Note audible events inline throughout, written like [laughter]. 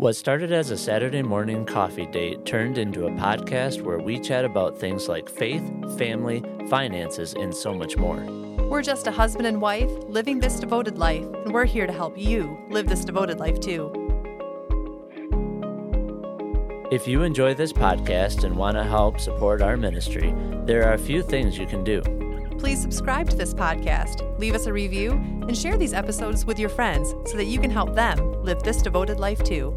What started as a Saturday morning coffee date turned into a podcast where we chat about things like faith, family, finances, and so much more. We're just a husband and wife living this devoted life, and we're here to help you live this devoted life too. If you enjoy this podcast and want to help support our ministry, there are a few things you can do. Please subscribe to this podcast, leave us a review, and share these episodes with your friends so that you can help them live this devoted life too.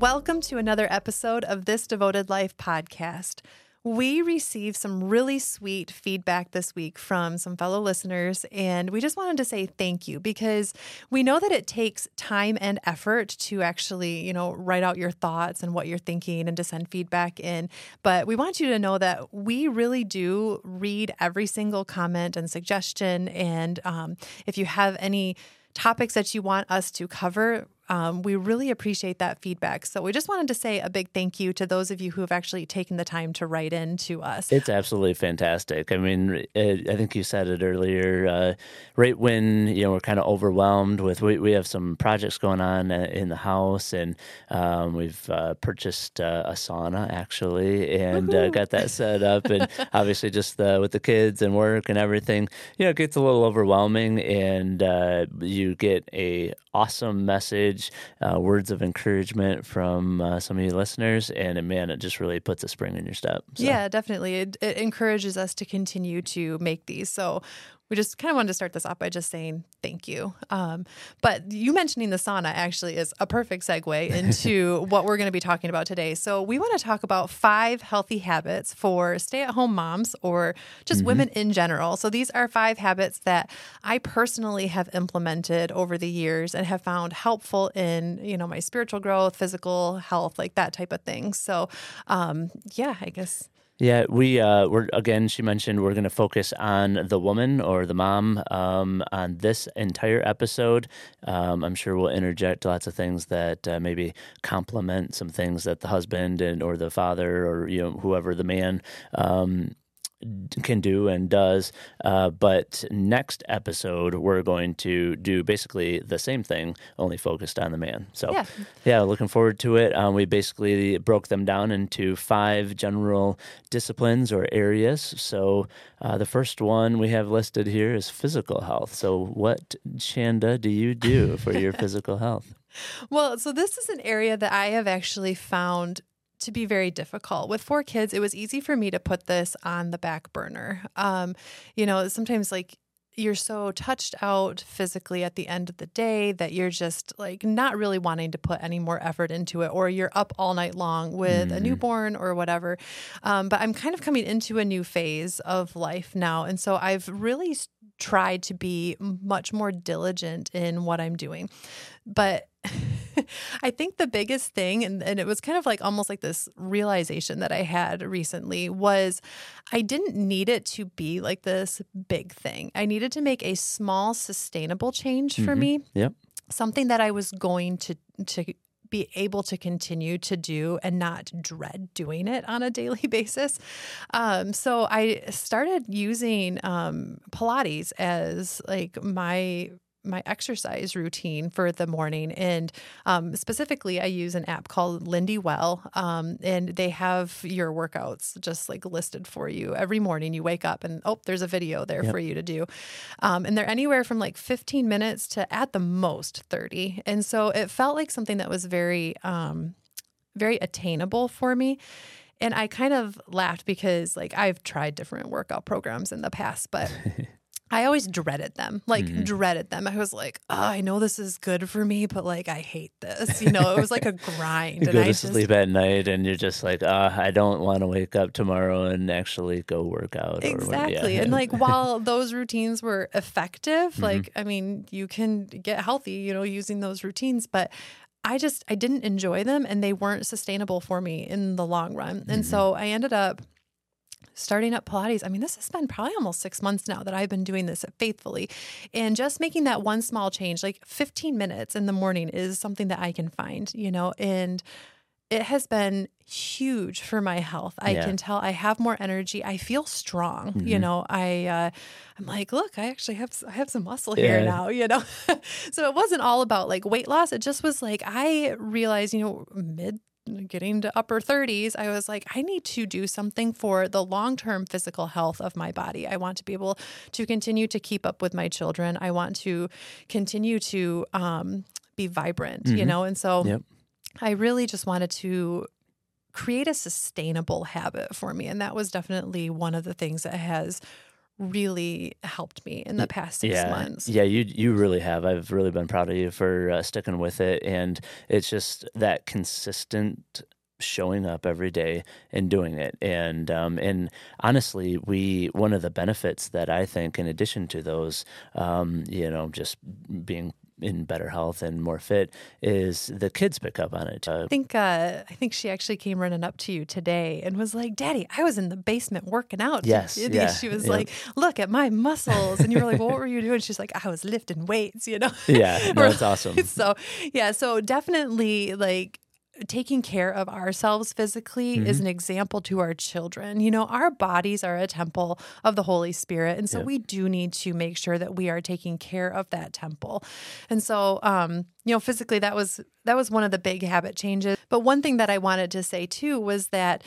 Welcome to another episode of This Devoted Life podcast. We received some really sweet feedback this week from some fellow listeners, and we just wanted to say thank you because we know that it takes time and effort to actually, you know, write out your thoughts and what you're thinking and to send feedback in. But we want you to know that we really do read every single comment and suggestion. And um, if you have any topics that you want us to cover, um, we really appreciate that feedback. So we just wanted to say a big thank you to those of you who have actually taken the time to write in to us. It's absolutely fantastic. I mean, it, I think you said it earlier. Uh, right when you know we're kind of overwhelmed with we, we have some projects going on uh, in the house, and um, we've uh, purchased uh, a sauna actually, and uh, got that set up, and [laughs] obviously just with the kids and work and everything, you know, it gets a little overwhelming, and uh, you get a awesome message, uh, words of encouragement from uh, some of you listeners, and man, it just really puts a spring in your step. So. Yeah, definitely. It, it encourages us to continue to make these. So we just kind of wanted to start this off by just saying thank you. Um, but you mentioning the sauna actually is a perfect segue [laughs] into what we're going to be talking about today. So, we want to talk about five healthy habits for stay at home moms or just mm-hmm. women in general. So, these are five habits that I personally have implemented over the years and have found helpful in, you know, my spiritual growth, physical health, like that type of thing. So, um, yeah, I guess yeah, we uh, we're again. She mentioned we're going to focus on the woman or the mom um, on this entire episode. Um, I'm sure we'll interject lots of things that uh, maybe complement some things that the husband and or the father or you know whoever the man um, can do and does. Uh, but next episode, we're going to do basically the same thing, only focused on the man. So, yeah, yeah looking forward to it. Um, we basically broke them down into five general disciplines or areas. So, uh, the first one we have listed here is physical health. So, what, Shanda, do you do for your [laughs] physical health? Well, so this is an area that I have actually found to be very difficult. With four kids, it was easy for me to put this on the back burner. Um, you know, sometimes like you're so touched out physically at the end of the day that you're just like not really wanting to put any more effort into it, or you're up all night long with mm. a newborn or whatever. Um, but I'm kind of coming into a new phase of life now. And so I've really tried to be much more diligent in what I'm doing. But [laughs] I think the biggest thing, and, and it was kind of like almost like this realization that I had recently, was I didn't need it to be like this big thing. I needed to make a small, sustainable change for mm-hmm. me. Yep. Something that I was going to to be able to continue to do and not dread doing it on a daily [laughs] basis. Um, so I started using um, Pilates as like my my exercise routine for the morning. And um, specifically, I use an app called Lindy Well, um, and they have your workouts just like listed for you every morning. You wake up and oh, there's a video there yep. for you to do, um, and they're anywhere from like 15 minutes to at the most 30. And so it felt like something that was very, um, very attainable for me. And I kind of laughed because like I've tried different workout programs in the past, but [laughs] I always dreaded them, like mm-hmm. dreaded them. I was like, oh, I know this is good for me, but like I hate this. You know, it was like a [laughs] grind. you go to just... sleep at night and you're just like, oh, I don't want to wake up tomorrow and actually go work out. Exactly. yeah. And like [laughs] while those routines were effective, mm-hmm. like I mean, you can get healthy, you know, using those routines, but I just I didn't enjoy them and they weren't sustainable for me in the long run. Mm-hmm. And so I ended up starting up Pilates. I mean, this has been probably almost six months now that I've been doing this faithfully. And just making that one small change, like 15 minutes in the morning, is something that I can find, you know, and it has been huge for my health. I Yeah. can tell I have more energy. I feel strong. You Mhm. know, I uh, I'm like, look, I actually have I have some muscle here Yeah. now. You know, [laughs] so it wasn't all about like weight loss. It just was like I realized, you know, mid getting to upper 30s i was like i need to do something for the long-term physical health of my body i want to be able to continue to keep up with my children i want to continue to um, be vibrant you Mhm. know and so Yep. I really just wanted to create a sustainable habit for me. And that was definitely one of the things that has really helped me in the past six yeah, months. Yeah, you you really have. I've really been proud of you for uh, sticking with it, and it's just that consistent showing up every day and doing it. And um, and honestly, we one of the benefits that I think, in addition to those, um, you know, just being in better health and more fit, is the kids pick up on it. Uh, I think uh, I think she actually came running up to you today and was like, "Daddy, I was in the basement working out." Yes, yeah, [laughs] she was yeah. like, "Look at my muscles," and you were like, well, "What were you doing?" She's like, "I was lifting weights," you know. yeah, [laughs] no, it's awesome. [laughs] so yeah so definitely like taking care of ourselves physically is Mhm. an example to our children you know our bodies are a temple of the holy spirit and so Yep. we do need to make sure that we are taking care of that temple and so um you know physically that was that was one of the big habit changes but one thing that i wanted to say too was that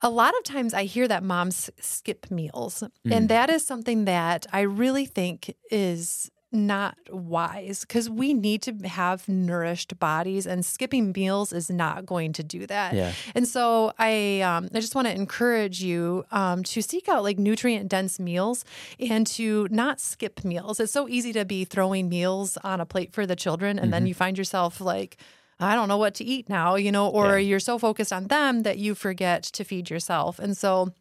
a lot of times I hear that moms skip meals, Mm. and that is something that I really think is not wise because we need to have nourished bodies and skipping meals is not going to do that. Yeah. And so I um, I just want to encourage you um, to seek out like nutrient dense meals and to not skip meals. It's so easy to be throwing meals on a plate for the children and then you find yourself like I don't know what to eat now, you know, or Yeah. you're so focused on them that you forget to feed yourself. And so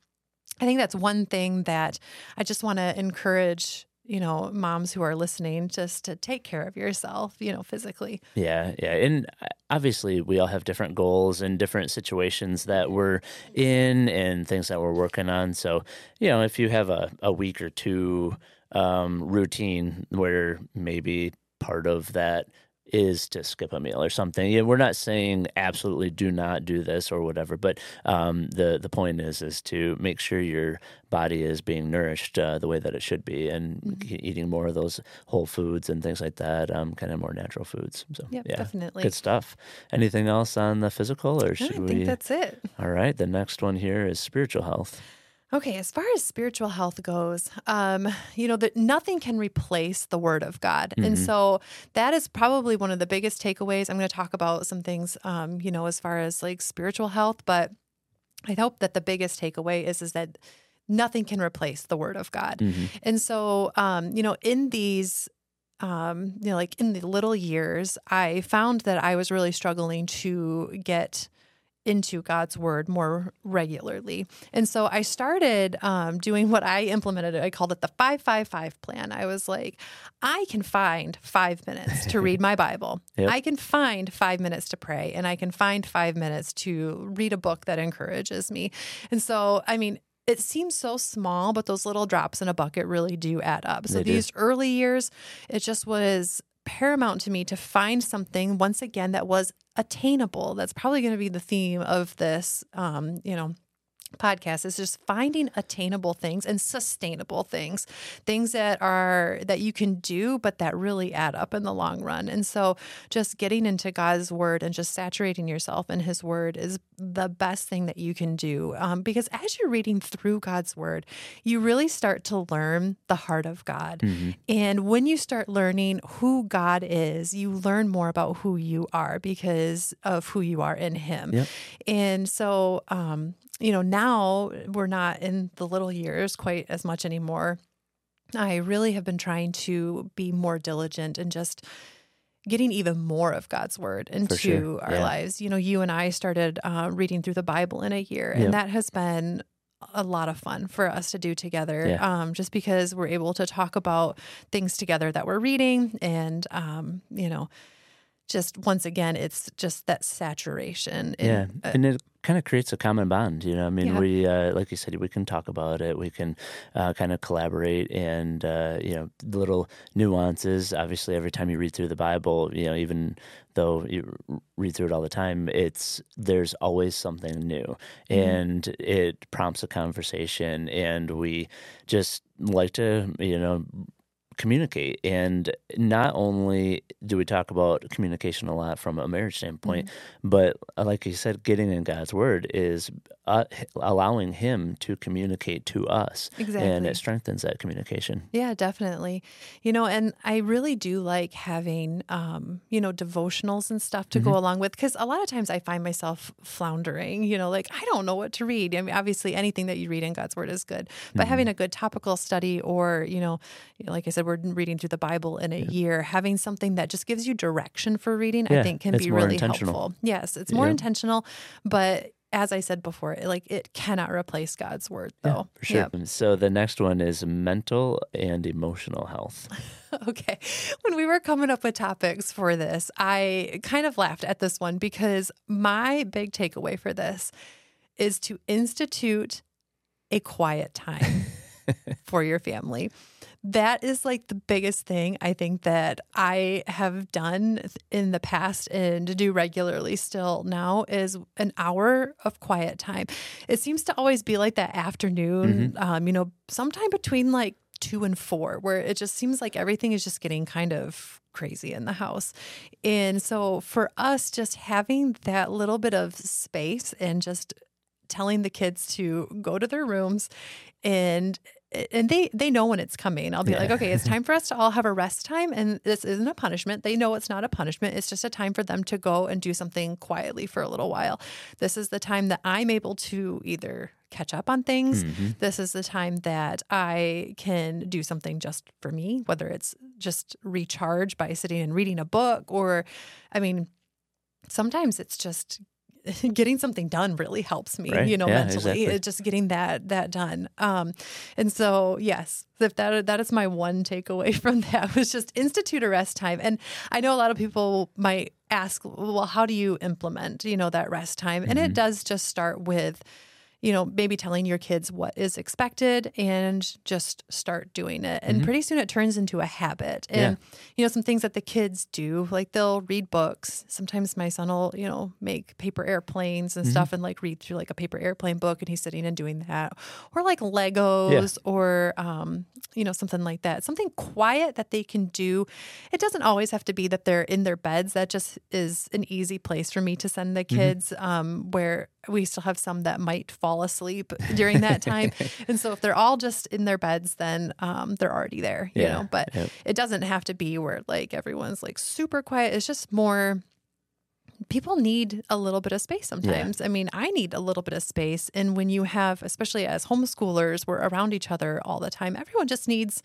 I think that's one thing that I just want to encourage, you know, moms who are listening just to take care of yourself, you know, physically. Yeah, yeah. And uh, obviously, we all have different goals and different situations that we're in and things that we're working on. So, you know, if you have a, a week or two um, routine where maybe part of that is to skip a meal or something. Yeah, we're not saying absolutely do not do this or whatever, but um, the the point is is to make sure your body is being nourished uh, the way that it should be, and e- eating more of those whole foods and things like that, um, kind of more natural foods. So Yep, yeah, definitely. good stuff. Anything else on the physical, or I should think we? that's it. All right, the next one here is spiritual health. Okay, as far as spiritual health goes, um, you know, that nothing can replace the Word of God, and Mhm. so that is probably one of the biggest takeaways. I'm going to talk about some things, um, you know, as far as like spiritual health, but I hope that the biggest takeaway is is that nothing can replace the Word of God. Mhm. And so, um, you know, in these, um, you know, like in the little years, I found that I was really struggling to get into God's word more regularly. And so I started um, doing what I implemented. I called it the 555 plan. I was like, I can find five minutes to read my Bible. [laughs] Yep. I can find five minutes to pray, and I can find five minutes to read a book that encourages me. And so, I mean, it seems so small, but those little drops in a bucket really do add up. So They do. these early years, it just was paramount to me to find something once again that was attainable. That's probably going to be the theme of this, um, you know, podcast is just finding attainable things and sustainable things things that are that you can do but that really add up in the long run and so just getting into god's word and just saturating yourself in his word is the best thing that you can do um, because as you're reading through god's word you really start to learn the heart of god Mhm. and when you start learning who God is, you learn more about who you are because of who you are in Him. Yep. And so, um, you know, now we're not in the little years quite as much anymore. I really have been trying to be more diligent and just getting even more of God's word into sure. our Yeah. lives. You know, you and I started uh, reading through the Bible in a year, and that has been a lot of fun for us to do together Yeah. um, just because we're able to talk about things together that we're reading and um, you know just once again, it's just that saturation. in- yeah, uh, and it kind of creates a common bond. You know, I mean, Yeah. we uh, like you said, we can talk about it. We can uh, kind of collaborate, and uh, you know, little nuances. Obviously, every time you read through the Bible, you know, even though you read through it all the time, it's there's always something new, and it prompts a conversation, and we just like to, you know. Communicate, and not only do we talk about communication a lot from a marriage standpoint, but uh, like you said, getting in God's word is uh, allowing Him to communicate to us, and it strengthens that communication. Yeah, definitely. You know, and I really do like having, um, you know, devotionals and stuff to Mm-hmm. go along with because a lot of times I find myself floundering, you know, like I don't know what to read. I mean, obviously anything that you read in God's word is good, but Mm-hmm. having a good topical study or, you know, like I said, we're reading through the Bible in a year, having something that just gives you direction for reading, Yeah, I think can be really helpful. Yes, it's more Yeah. intentional, but as I said before, it, like it cannot replace God's word though. For sure. Yep. So the next one is mental and emotional health. [laughs] Okay. When we were coming up with topics for this, I kind of laughed at this one because my big takeaway for this is to institute a quiet time [laughs] for your family. That is like the biggest thing I think that I have done in the past and do regularly still now is an hour of quiet time. It seems to always be like that afternoon, um, you know, sometime between like two and four, where it just seems like everything is just getting kind of crazy in the house. And so for us, just having that little bit of space and just telling the kids to go to their rooms and and they they know when it's coming. I'll be like, okay, it's [laughs] time for us to all have a rest time, and this isn't a punishment. They know it's not a punishment. It's just a time for them to go and do something quietly for a little while. This is the time that I'm able to either catch up on things. Mm-hmm. This is the time that I can do something just for me, whether it's just recharge by sitting and reading a book, or, I mean, sometimes it's just [laughs] getting something done really helps me Right. you know Yeah, mentally exactly. Just getting that that done um and so yes if that that is my one takeaway [laughs] from that was just institute a rest time and i know a lot of people might ask well how do you implement you know that rest time and Mm-hmm. it does just start with you know, maybe telling your kids what is expected and just start doing it. And pretty soon it turns into a habit. And, you know, some things that the kids do, like they'll read books. Sometimes my son will, you know, make paper airplanes and stuff and like read through like a paper airplane book and he's sitting and doing that. Or like Legos or, um, you know, something like that. Something quiet that they can do. It doesn't always have to be that they're in their beds. That just is an easy place for me to send the kids um, where we still have some that might fall asleep during that time. [laughs] and so if they're all just in their beds, then um, they're already there, you Yeah, know, but yep. it doesn't have to be where like everyone's like super quiet. It's just more people need a little bit of space sometimes. I mean, I need a little bit of space. And when you have, especially as homeschoolers, we're around each other all the time, everyone just needs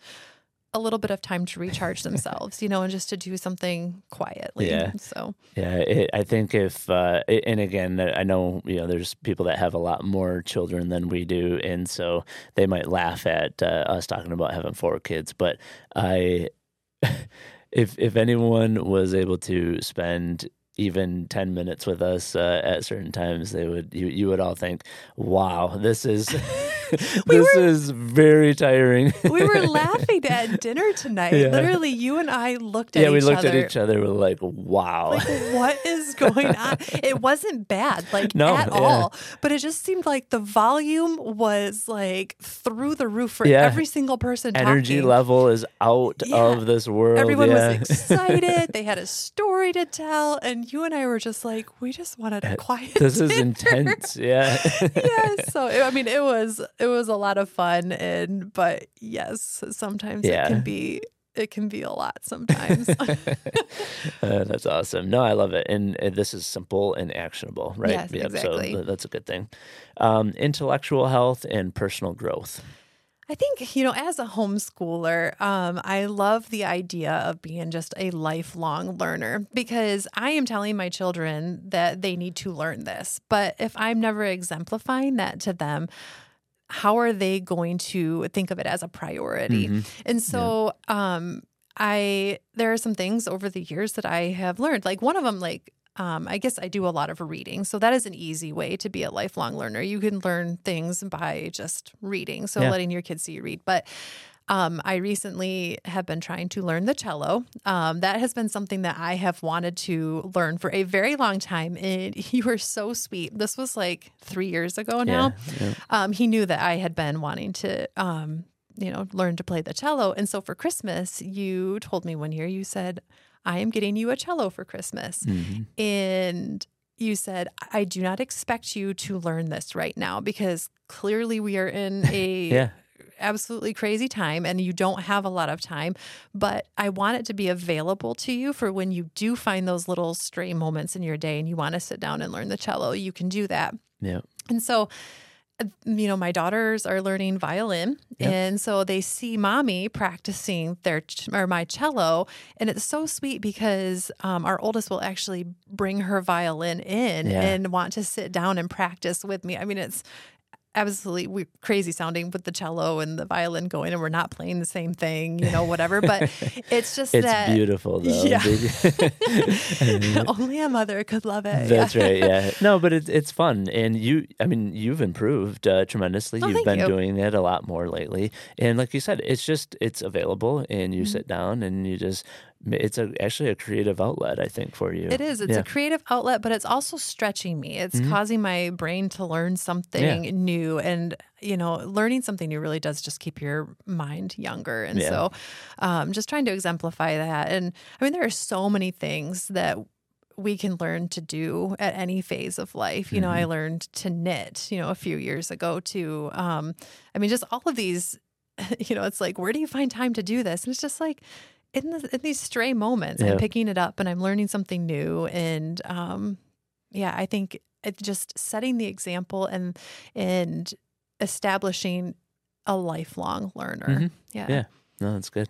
a little bit of time to recharge themselves, you know, and just to do something quietly. Yeah. So, Yeah, it, I think if uh, and again, I know you know there's people that have a lot more children than we do, and so they might laugh at uh, us talking about having four kids. But I, [laughs] if if anyone was able to spend even 10 minutes with us uh, at certain times they would you, you would all think wow this is [laughs] [laughs] this is very tiring we were [laughs] laughing at dinner tonight. Yeah. Literally, you and I looked at yeah we looked other. at each other we're like wow Like, what is going on? It wasn't bad, like No, at yeah. all. But it just seemed like the volume was like through the roof for Yeah. every single person. energy talking. level is out of this world Everyone was excited. they had a story to tell, and you and I were just like, we just wanted a quiet. this is intense [laughs] yeah yes. So [laughs] I mean, it was it was a lot of fun, and but yes, sometimes Yeah. it can be it can be a lot sometimes. [laughs] Uh, that's awesome. No, I love it. And uh, this is simple and actionable, right? Yes, exactly. So th- that's a good thing. Um, intellectual health and personal growth. I think, you know, as a homeschooler, um, I love the idea of being just a lifelong learner because I am telling my children that they need to learn this. But if I'm never exemplifying that to them, how are they going to think of it as a priority? Mm-hmm. And so, um, I there are some things over the years that I have learned. Like one of them, like um, I guess I do a lot of reading. So that is an easy way to be a lifelong learner. You can learn things by just reading. So Yeah. letting your kids see you read. But um, I recently have been trying to learn the cello. Um, that has been something that I have wanted to learn for a very long time. And [laughs] you were so sweet. This was like three years ago now. Yeah, yeah. Um, he knew that I had been wanting to, um, you know, learn to play the cello. And so for Christmas, you told me one year, you said, I am getting you a cello for Christmas. Mhm. And you said, I do not expect you to learn this right now because clearly we are in [laughs] a Yeah. absolutely crazy time and you don't have a lot of time. But I want it to be available to you for when you do find those little stray moments in your day and you want to sit down and learn the cello, you can do that. Yeah. And so, you know, my daughters are learning violin, Yep. and so they see mommy practicing their ch- or my cello, and it's so sweet because um, our oldest will actually bring her violin in Yeah. and want to sit down and practice with me. I mean, it's absolutely crazy sounding with the cello and the violin going, and we're not playing the same thing, you know, whatever. But [laughs] it's just It's that beautiful though. Yeah. [laughs] [laughs] Only a mother could love it. That's Yeah. right. Yeah. No, but it's it's fun, and you. I mean, you've improved uh, tremendously. Oh, you've been you. doing it a lot more lately, and like you said, it's just it's available, and you Mm-hmm. sit down and you just. It's a, actually a creative outlet, I think, for you. It is. It's Yeah. a creative outlet, but it's also stretching me. It's causing my brain to learn something new. And, you know, learning something new really does just keep your mind younger. And Yeah. so um, just trying to exemplify that. And I mean, there are so many things that we can learn to do at any phase of life. You know, I learned to knit, you know, a few years ago to, um, I mean, just all of these, [laughs] you know, it's like, where do you find time to do this? And it's just like, in, the, in these stray moments, Yeah. I'm picking it up and I'm learning something new. And um, yeah, I think it's just setting the example and and establishing a lifelong learner. Mhm. Yeah. Yeah. No, that's good.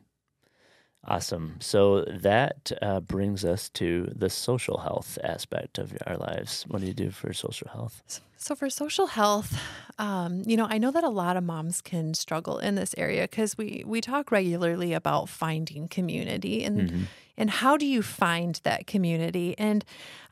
Awesome. So that uh, brings us to the social health aspect of our lives. What do you do for social health? So for social health, um, you know, I know that a lot of moms can struggle in this area because we we talk regularly about finding community and Mhm. and how do you find that community? And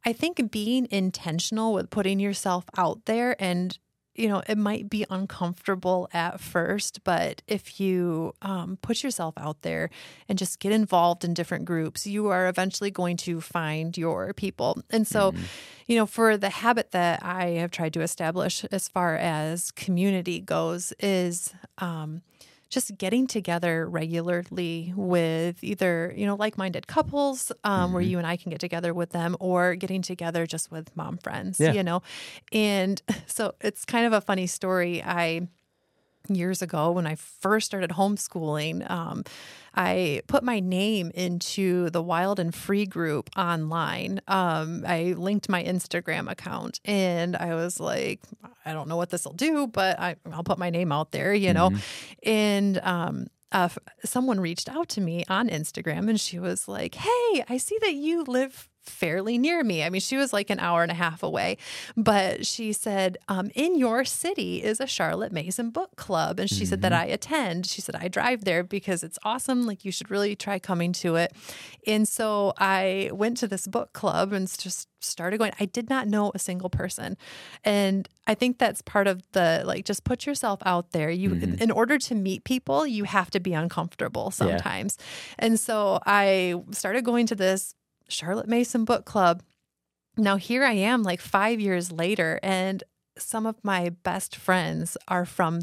I think being intentional with putting yourself out there and you know, it might be uncomfortable at first, but if you um, put yourself out there and just get involved in different groups, you are eventually going to find your people. And so, you know, for the habit that I have tried to establish as far as community goes, is um, just getting together regularly with either you know like-minded couples um, where you and i can get together with them or getting together just with mom friends Yeah. you know? And so it's kind of a funny story. I years ago when i first started homeschooling um, i put my name into the wild and free group online. Um, i linked my instagram account and i was like i don't know what this will do but I, i'll put my name out there you know? And um, uh, someone reached out to me on Instagram and she was like, Hey, I see that you live fairly near me. I mean, she was like an hour and a half away, but she said, um, In your city is a Charlotte Mason book club. And she said that I attend. She said, I drive there because it's awesome. Like, you should really try coming to it. And so I went to this book club and just started going. I did not know a single person. And I think that's part of the like just put yourself out there. You in order to meet people, you have to be uncomfortable sometimes. And so I started going to this Charlotte Mason book club. Now here I am like 5 years later and some of my best friends are from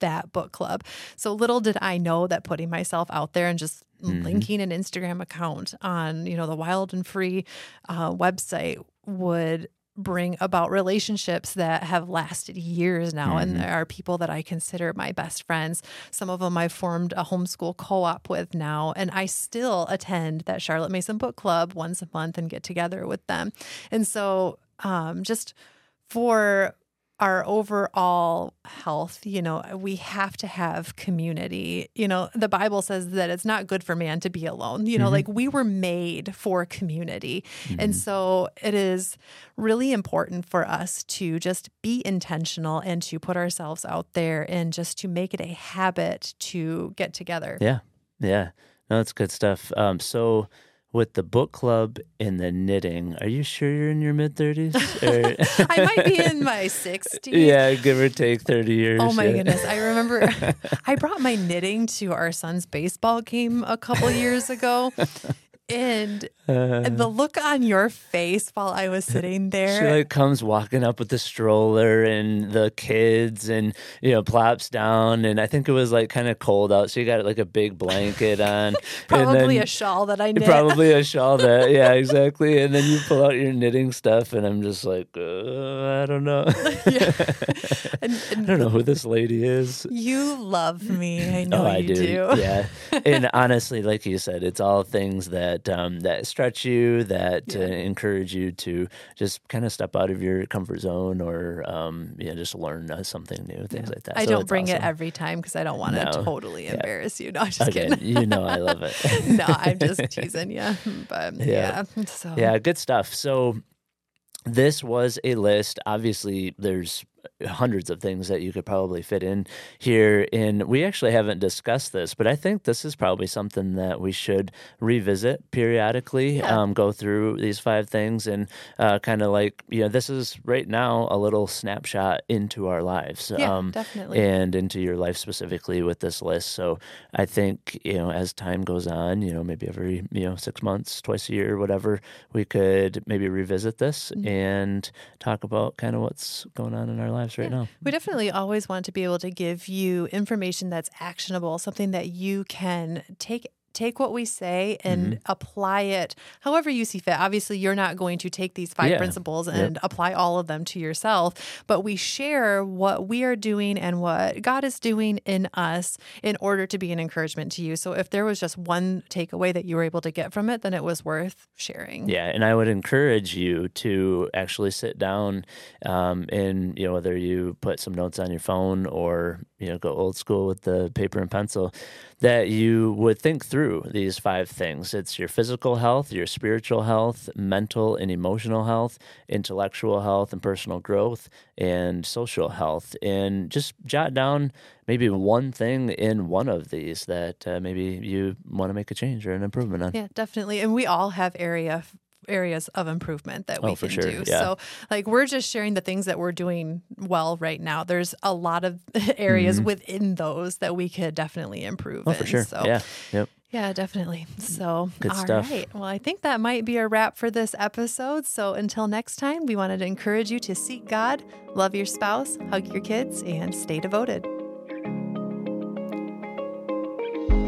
that book club. So little did I know that putting myself out there and just linking an Instagram account on, you know, the Wild and Free uh, website would bring about relationships that have lasted years now. And there are people that I consider my best friends. Some of them I've formed a homeschool co op with now. And I still attend that Charlotte Mason Book Club once a month and get together with them. And so, um, just for our overall health, you know, we have to have community. You know, the Bible says that it's not good for man to be alone. You know, like we were made for community. And so it is really important for us to just be intentional and to put ourselves out there and just to make it a habit to get together. Yeah. Yeah. No, that's good stuff. Um, so with the book club and the knitting, are you sure you're in your mid thirties? [laughs] I might be in my sixties. Yeah, give or take thirty years. Oh my yeah. goodness! I remember [laughs] I brought my knitting to our son's baseball game a couple years ago, and, and the look on your face while I was sitting [laughs] there. She like comes walking up with the stroller and the kids and you know plops down and I think it was like kind of cold out so you got like a big blanket on [laughs] probably then, a shawl that I knit. probably a shawl that [laughs] yeah exactly and then you pull out your knitting stuff and I'm just like uh, I don't know yeah. and, I don't know who this lady is you love me I know oh, I you do. do. yeah and honestly like you said it's all things that um, that stretch you that Yeah. uh, encourage you to just kind of step out of your comfort zone or um, you know, just learn uh, something new, things like that. I So don't bring it every time because I don't want to No. totally Yeah. embarrass you. [laughs] No, I'm just Again, kidding. you know I [laughs] love it. no, I'm just [laughs] teasing you. But yeah, Yeah. so yeah, good stuff. So this was a list. Obviously, there's hundreds of things that you could probably fit in here. And we actually haven't discussed this, but I think this is probably something that we should revisit periodically. Yeah. Um, go through these five things and uh, kind of like you know, this is right now a little snapshot into our lives. Yeah, um, definitely. and into your life specifically with this list. So I think you know as time goes on, you know maybe every you know six months, twice a year, whatever, we could maybe revisit this Mm-hmm. and talk about kind of what's going on in our lives right now. We definitely always want to be able to give you information that's actionable, something that you can take take what we say and Mm-hmm. apply it however you see fit. Obviously, you're not going to take these five Yeah. principles and apply all of them to yourself, but we share what we are doing and what God is doing in us in order to be an encouragement to you. So if there was just one takeaway that you were able to get from it, then it was worth sharing. Yeah, and I would encourage you to actually sit down um, and you know whether you put some notes on your phone or you know go old school with the paper and pencil, that you would think through these five things. It's your physical health, your spiritual health, mental and emotional health, intellectual health and personal growth, and social health, and just jot down maybe one thing in one of these that uh, maybe you want to make a change or an improvement on. Yeah, definitely. And we all have area areas of improvement that we Oh, can sure. do. Yeah. So like we're just sharing the things that we're doing well right now. There's a lot of [laughs] areas within those that we could definitely improve Mm-hmm. Oh, in. for sure. So Yeah. Yep. Yeah, definitely. Mm, so Good all stuff. right. Well, I think that might be a wrap for this episode. So until next time, we wanted to encourage you to seek God, love your spouse, hug your kids, and stay devoted.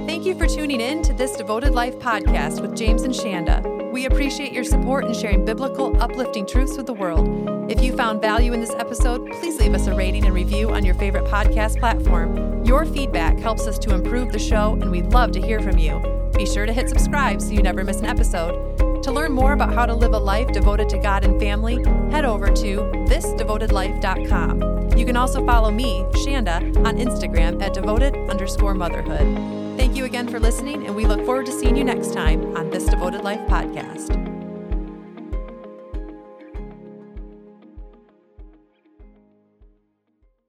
Thank you for tuning in to this Devoted Life podcast with James and Shanda. We appreciate your support in sharing biblical, uplifting truths with the world. If you found value in this episode, please leave us a rating and review on your favorite podcast platform. Your feedback helps us to improve the show, and we'd love to hear from you. Be sure to hit subscribe so you never miss an episode. To learn more about how to live a life devoted to God and family, head over to thisdevotedlife.com. You can also follow me, Shanda, on Instagram at devoted underscore motherhood. Thank you again for listening, and we look forward to seeing you next time on This Devoted Life podcast.